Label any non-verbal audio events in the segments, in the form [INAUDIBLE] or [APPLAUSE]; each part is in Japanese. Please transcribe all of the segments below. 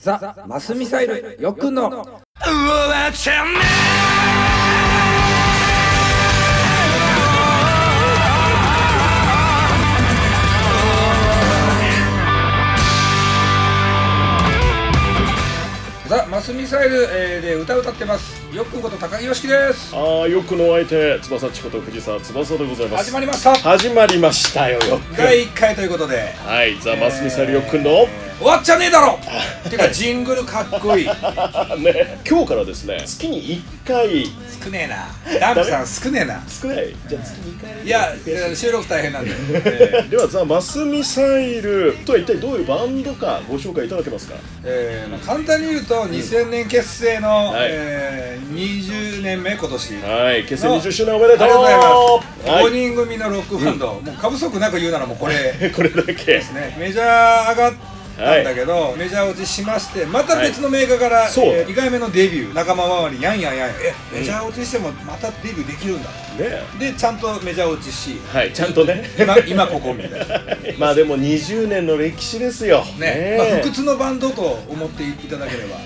ザ・マスミサイルよくの。うわチャンネルザ・マスミサイル、えーで歌歌ってます。よっくんこと高木よしきです。ああよくのお相手翼ちこと藤沢翼でございます。始まりました。始まりましたよよっくん。第1回ということで。はいザ・マスミサイルよっくんの、えー終わっちゃねえだろ。っていうかジングルかっこいい。[LAUGHS] ね。今日からですね月に1回。少ねえな。ダンプさん少ねえな。少ない。じゃあ月2回。いやえー収録大変なんで、え [LAUGHS] ーではザ・マスミサイルとは一体どういうバンドかご紹介いただけますか？えーまあ、簡単に言うと2000年結成の、はい。えー20年目今年。はい結成20周年おめでとう。ありがとうございます、はい。5人組のロックバンド、もう過不足なく言うならもうこれ。[LAUGHS] これだけ。ですね。メジャー上がったんだけど、メジャー落ちしましてまた別のメーカーから、そう。え2回目のデビュー。仲間周りやんやんやんやん。えメジャー落ちしてもまたデビューできるんだ。ね。でちゃんとメジャー落ちしはい。ちゃんとね。今今ここみたいな。[LAUGHS] まあでも20年の歴史ですよ。ね。まあ、不屈のバンドと思っていただければ、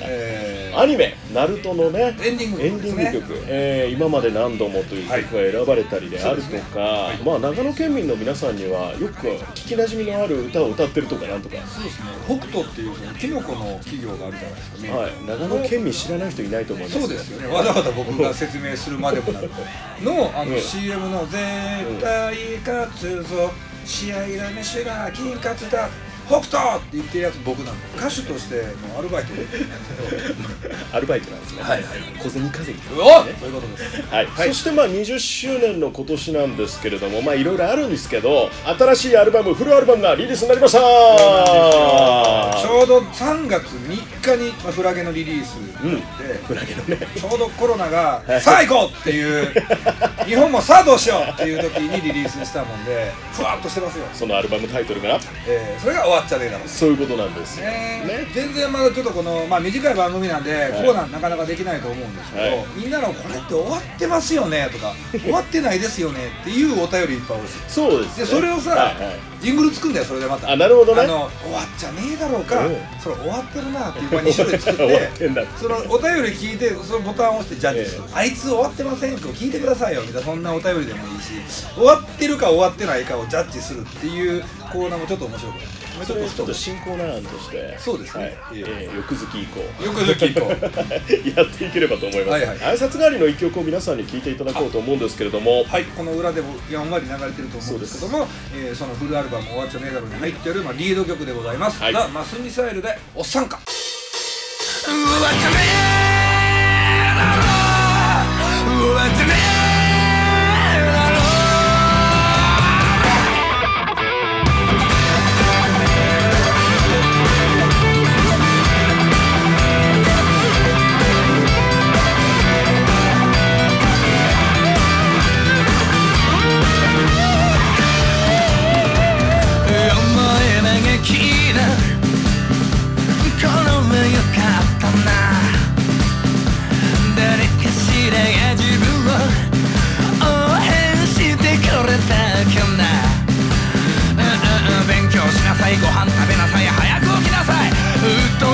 [LAUGHS] えー。アニメ「ナルトのね。エンディングエンディング曲、えー今まで何度もという曲が選ばれたりであるとか、まあ長野県民の皆さんにはよく聞きなじみのある歌を歌ってるとかなんとか、そうですね。北斗っていうそのキノコの企業があるじゃないですか。ね、はい、長野県民知らない人いないと思いますそうですよね。わざわざ僕が説明するまでもなく。[LAUGHS] のあのうん。CM の「絶対勝つぞ。試合だ飯が金カツだ北斗!」って言ってるやつ僕なんで歌手としてのアルバイト。で [LAUGHS] アルバイトなんですね、はいはい。小銭稼ぎ。うおそういうことです。はい、そしてまあ20周年の今年なんですけれどもまあいろいろあるんですけど新しいアルバムフルアルバムがリリースになりました。ちょうど3月3日に、まあ、フラゲのリリースうん。で、フラゲのね。ちょうどコロナが「さあ行こう!」っていう日本もさあどうしようっていう時にリリースしたもんでふわっとしてますよ、そのアルバムタイトルが？えーそれが終わっちゃねえだろ。そういうことなんです。よね。ね全然まだちょっとこの、まあ、短い番組なんで、コーナーなかなかできないと思うんですけど、はい。みんなの「これって終わってますよね」とか「終わってないですよね」っていうお便りいっぱい欲しい。そうです、ね、でそれをさ、はいはい。ジングルつくんだよそれでまた。あなるほどね。あの終わっちゃねえだろうか、うん。それ終わってるなっていう場に種類作って [LAUGHS] そのお便り聞いてそのボタンを押してジャッジする、えあいつ終わってませんか聞いてくださいよみたいなそんなお便りでもいいし終わってるか終わってないかをジャッジするっていうコーナーもちょっと面白くないちょっとそれちょっとして。そうですね。はい。えー、翌月以降。よくぞ聞いこうやっていければと思います、はいはい。挨拶代わりの一曲を皆さんに聴いていただこうと思うんですけれども。はい、この裏でもやんわり流れてると思うんですけどもそ,、えーそのフルアルバム「終わっちゃねえだろ」に入ってる、まあ、リード曲でございます「はい。ザ・マスミサイル」で「おっさんか」うわっちゃねえだろうわっちゃねえ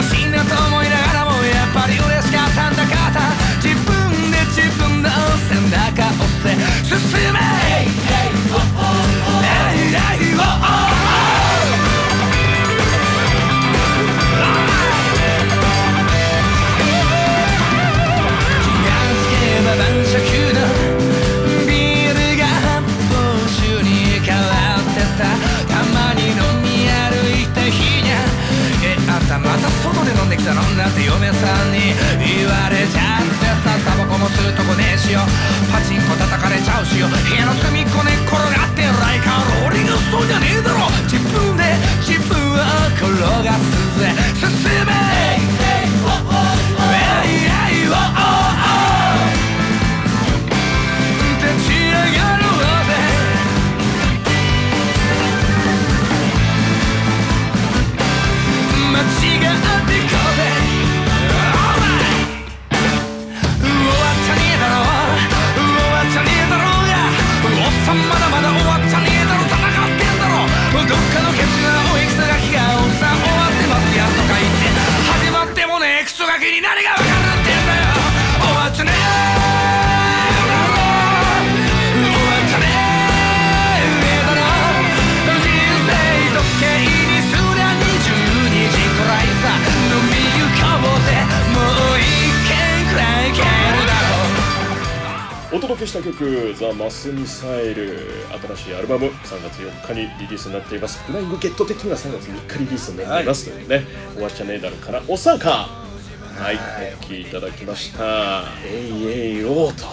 しいなと思いな嫁さんに言われちゃってさタバコも吸うとこねえしよ。パチンコ叩かれちゃうしよ。部屋の隅っこねっした曲「ザ・マスミサイル」新しいアルバム3月4日にリリースになっています。フライングゲット的には3月3日リリースになっています、というねおわっちゃねえだろからおさか。はいお聴きいただきました。えいえいおーと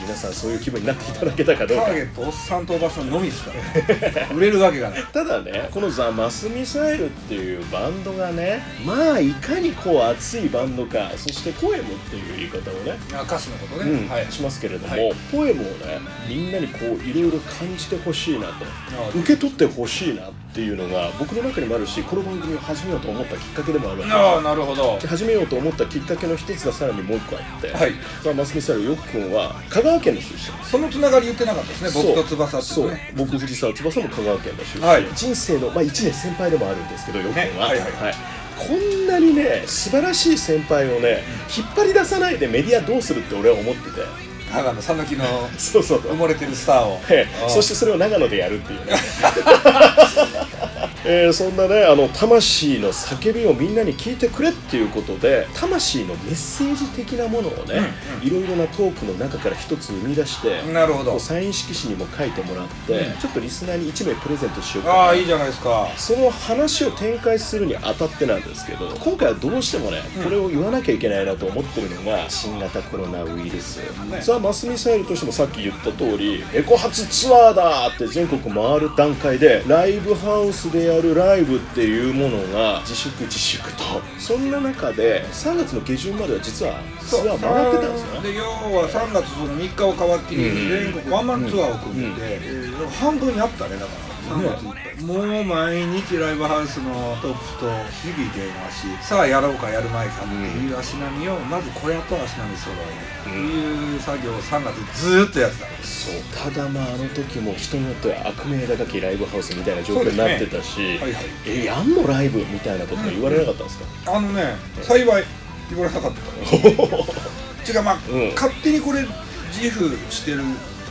皆さんそういう気分になっていただけたかどうか。ターゲットおっさんとおばさんのみですから。[LAUGHS] 売れるわけがないただねこのザ・マスミサイルっていうバンドがねまあいかにこう熱いバンドかそしてポエムっていう言い方をねあ歌詞のことね、うんはい。しますけれども、はい。ポエムをねみんなにこういろいろ感じてほしいなと。あ受け取ってほしいなっていうのが僕の中にもあるしこの番組を始めようと思ったきっかけでもあるああなるほど。始めようと思ったきっかけの一つがさらにもう一個あって、はい。ザ・マスミサイルよく君は香川県の出身。そのつながり言ってなかったですね僕と翼っていそう。僕藤沢翼も香川県の出身、はい。人生の、まあ、1年先輩でもあるんですけどよく君は、ね。はいはいこんなにね素晴らしい先輩をね引っ張り出さないでメディアどうするって俺は思ってて長野讃岐のそうそう。埋もれてるスターを。そしてそれを長野でやるっていうね [LAUGHS] えーそんなねあの魂の叫びをみんなに聞いてくれっていうことで魂のメッセージ的なものをね、いろいろなトークの中から一つ生み出してなるほど。サイン色紙にも書いてもらって、うん。ちょっとリスナーに1名プレゼントしようかな。ああいいじゃないですか。その話を展開するにあたってなんですけど今回はどうしてもね、うん。これを言わなきゃいけないなと思ってるのが新型コロナウイルス、ね。ザ・マスミサイルとしてもさっき言った通りエコ発ツアーだって全国回る段階でライブハウスでやるライブっていうものが自粛自粛と。そんな中で3月の下旬までは実はツアー回ってたんですよね。で要は3月その3日を皮切りに全国ワンマンツアーを組んで、えー半分やったねだから3月いっぱいもう毎日ライブハウスのトップと日々電話しさあやろうかやるまいかっていう足並みをまず小屋と足並み揃える。っていう作業を3月ずーっとやってた。そう。ただまああの時も人によっては悪名高きライブハウスみたいな状況になってたし、はいはいえやんのライブみたいなこと言われなかったんですか、あのね幸い言われなかった。[LAUGHS] 違うまあ、うん。勝手にこれ自負してる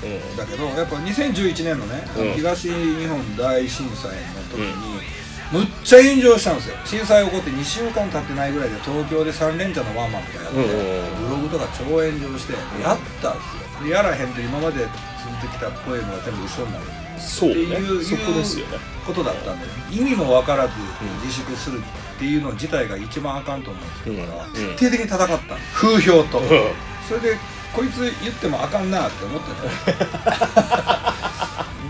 うんだけどやっぱ2011年のね、うん。東日本大震災の時に、むっちゃ炎上したんですよ。震災起こって2週間経ってないぐらいで東京で3連チャンのワンマンとかやって、うんうんブログとか超炎上して、やったんですよ。でやらへんと今まで続いてきたポエムが全部嘘になる。そうね。っていうそこですよね。ことだったんで意味も分からず自粛するっていうの自体が一番あかんと思うんですから、うん。うん。徹底的に戦ったの風評と、うん。それでこいつ言ってもあかんなって思ってた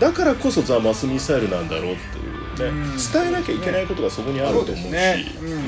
[LAUGHS] だからこそザ・マスミサイルなんだろうっていうね、うん。伝えなきゃいけないことがそこにあると思うし。ね。うん。うん。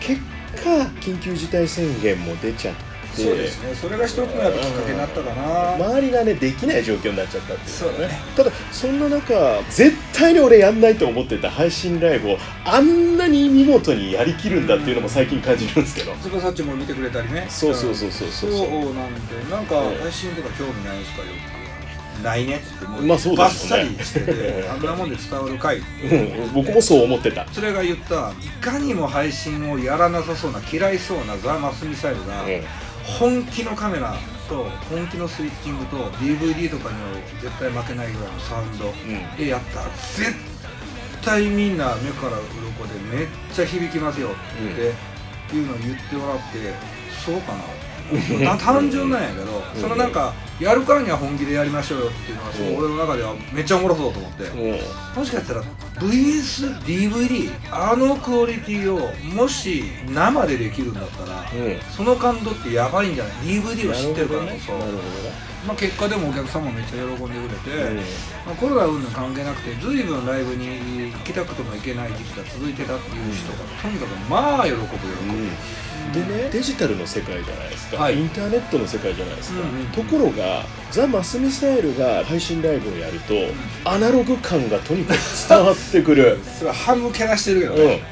結果緊急事態宣言も出ちゃってそうですね。それが一つのやっぱきっかけになったかな、周りがねできない状況になっちゃったっていう。かそうだね。ただそんな中絶対に俺やんないと思ってた配信ライブをあんなに見事にやりきるんだっていうのも最近感じるんですけど、つばさっちも見てくれたりね。そうそうそうそうそうそう。なんでなんかうん配信とか興味ないですかよってないね。ってもうまあそうバッですよねサリしててあんなもんで伝わるかいうん。僕もそう思ってた、それが言ったいかにも配信をやらなさそうな嫌いそうなザ・マスミサイルが、うん本気のカメラと本気のスイッチングと DVD とかには絶対負けないぐらいのサウンドうん。でやったら絶対みんな目から鱗でめっちゃ響きますよっていうのを言ってもらってそうかなな [LAUGHS] 単純なんやけどうん。そのなんかやるからには本気でやりましょうよっていうのはそううん俺の中ではめっちゃおもろそうと思って。うん。もしかしたら VSDVD あのクオリティをもし生でできるんだったらうん。その感動ってやばいんじゃない？DVD を知ってるからこそ、なるほどねまあ、結果でもお客様もめっちゃ喜んでくれて、なるまあ、コロナ云々関係なくて随分ライブに行きたくても行けない時期が続いてたっていう人がとにかくまあ喜ぶ喜ぶ、ほど、でねデジタルの世界じゃないですか、はい。インターネットの世界じゃないですか、うんうんところがザ・マスミサイルが配信ライブをやると、アナログ感がとにかく伝わってくる、[LAUGHS] それは半分けなしてるけどうね、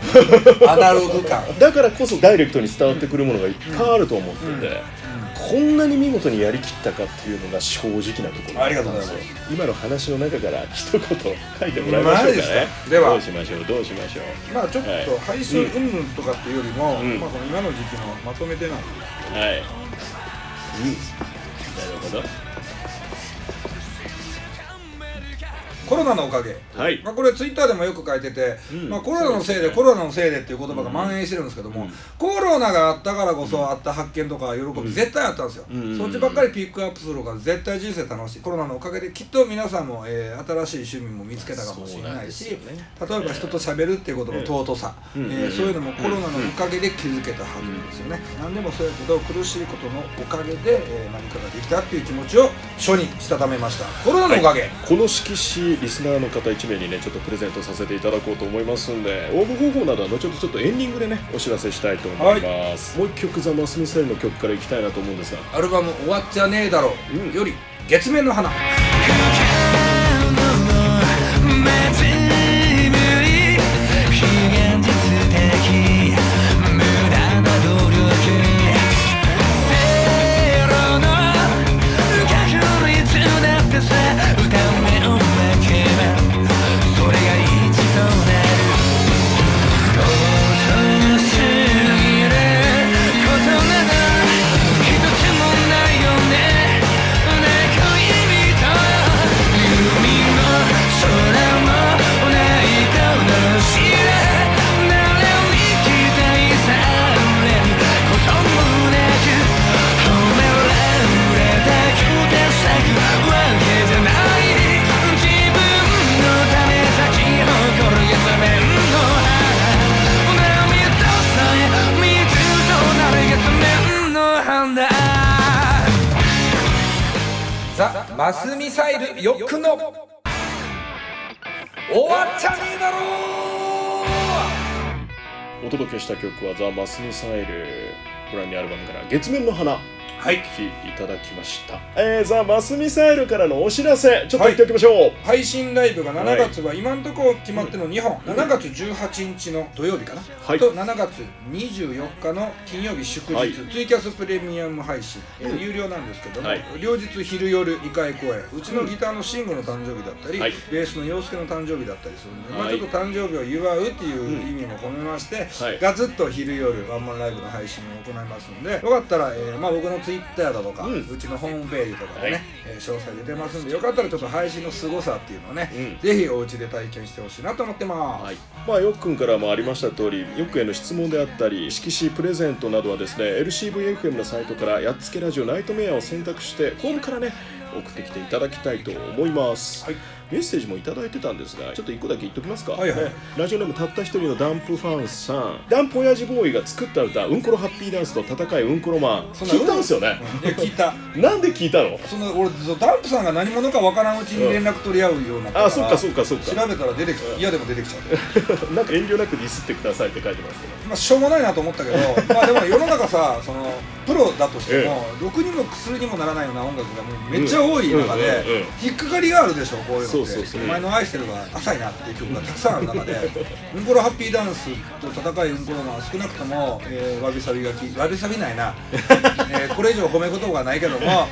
ん、[LAUGHS] アナログ感。だからこそダイレクトに伝わってくるものがいっぱいあると思ってて、うんうんこんなに見事にやりきったかっていうのが正直なところ。ありがとうございます。今の話の中から一言書いてもらいましょうかね。ですか？ではどうしましょう？どうしましょう？まあちょっはい。と配信云々とかっていうよりも、うん。まあ、この今の時期のまとめてなんではい、うん、なるほどコロナのおかげ、はい。まあ、これツイッターでもよく書いてて、うん。まあ、コロナのせいでね。コロナのせいでっていう言葉が蔓延してるんですけども、うん。コロナがあったからこそあった発見とか喜び絶対あったんですよ、うん。そっちばっかりピックアップするのが絶対人生楽しい。コロナのおかげできっと皆さんも、えー新しい趣味も見つけたかもしれないし、ね。例えば人と喋るっていうことの尊さ、うん。えーそういうのもコロナのおかげで気づけたはずなんですよね、何でもそうやけど苦しいことのおかげで、えー何かができたっていう気持ちを書にしたためました。コロナのおかげ、この色紙リスナーの方1名にねちょっとプレゼントさせていただこうと思いますんで応募方法などは後ほどちょっとエンディングでねお知らせしたいと思います、もう一曲ザ・マスミサイルの曲からいきたいなと思うんですが。アルバム「終わっちゃねえだろ」うん。より「月面の花」マスミサイルよくの終わっちゃねえだろお届けした曲はザ・マスミサイル。ブランディアルバムから月面の花。はい聴きいただきました、えー、ザ・マスミサイルからのお知らせちょっと言っておきましょう、配信ライブが7月は今のところ決まってるの2本、7月18日の土曜日かな、はい。と7月24日の金曜日祝日、はい。ツイキャスプレミアム配信、えー有料なんですけども、はい。両日昼夜2回公演。うちのギターのシンゴの誕生日だったり、はい。ベースの洋介の誕生日だったりするので、まあ、はいちょっと誕生日を祝うっていう意味も込めまして、はい。ガツッと昼夜ワンマンライブの配信を行いますのでよかったら、えーまあ、僕のツイッターだとか、ううんちのホームページとかでね、はい。えー詳細出てますんでよかったらちょっと配信の凄さっていうのをね、うん。ぜひお家で体験してほしいなと思ってます、はい、まあよっくんからもありました通りよっくんへの質問であったり色紙プレゼントなどはですね LCVFM のサイトからやっつけラジオナイトメアを選択してホームからね送ってきていただきたいと思います、はいメッセージもいただいてたんですがちょっと一個だけ言っときますか、はいはい。ね。ラジオネームたった一人のダンプファンさん。ダンプ親父ボーイが作った歌「うんころハッピーダンスと戦いうんころマン」聞いたんですよね、いや聞いた。なんで聞いたの？その俺ダンプさんが何者かわからんうちに連絡取り合うようになったから、あそっかそっかそっか。調べたら出てきた嫌でも出てきちゃう。[LAUGHS] なんか遠慮なくディスってくださいって書いてますけど。まあしょうもないなと思ったけど [LAUGHS] まあでも世の中さそのプロだとしても、ろくにも薬にもならないような音楽がもうめっちゃ多い中で、うんうんうん。引っかかりがあるでしょこういうのそうそうそう。お前の愛してるが浅いなっていう曲がたくさんある中で「うんころハッピーダンス」と「戦いうんころが少なくとも、えーわびさびがきわびさびないな、[LAUGHS] えーこれ以上褒め言葉がないけども、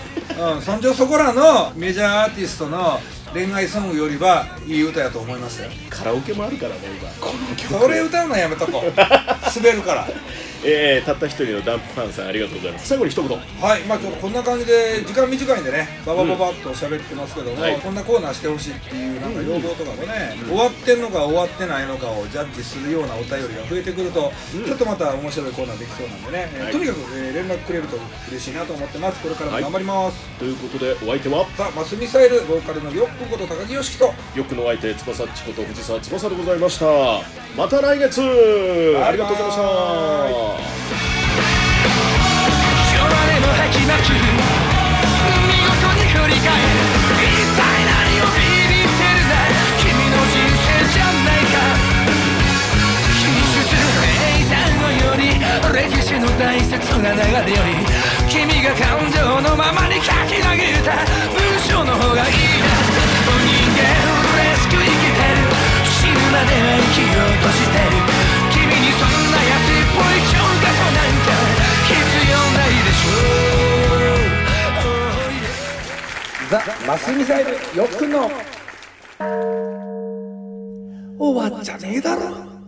うん、そんじょそこらのメジャーアーティストの恋愛ソングよりはいい歌やと思いましたよ。カラオケもあるからもう今。この曲。それ歌うのやめとこう。[LAUGHS] 滑るからえー、たった一人のダンプファンさんありがとうございます。最後に一言。はいまあちょっとこんな感じで時間短いんでねババババッと喋ってますけども、はい。こんなコーナーしてほしいっていうなんか要望とかもね、終わってんのか終わってないのかをジャッジするようなお便りが増えてくると、うん。ちょっとまた面白いコーナーできそうなんでね、えーはい。とにかく、えー連絡くれると嬉しいなと思ってます。これからも頑張ります、ということでお相手は？さあマスミサイルボーカルのよっぷこと高木よしきと。よくの相手翼っちこと藤沢翼でございました。また来月。ありがとうございました音の吐き見事に振り返る一体何をビビってるんだ君の人生じゃないか。気にする名残より歴史の大切な流れより君が感情のままに書き投げた。文章の方がいい。な人間らしく生きてる。死ぬまでは生きようとして。ザ・マスミサイルよっくんの終わっちゃねえだろ。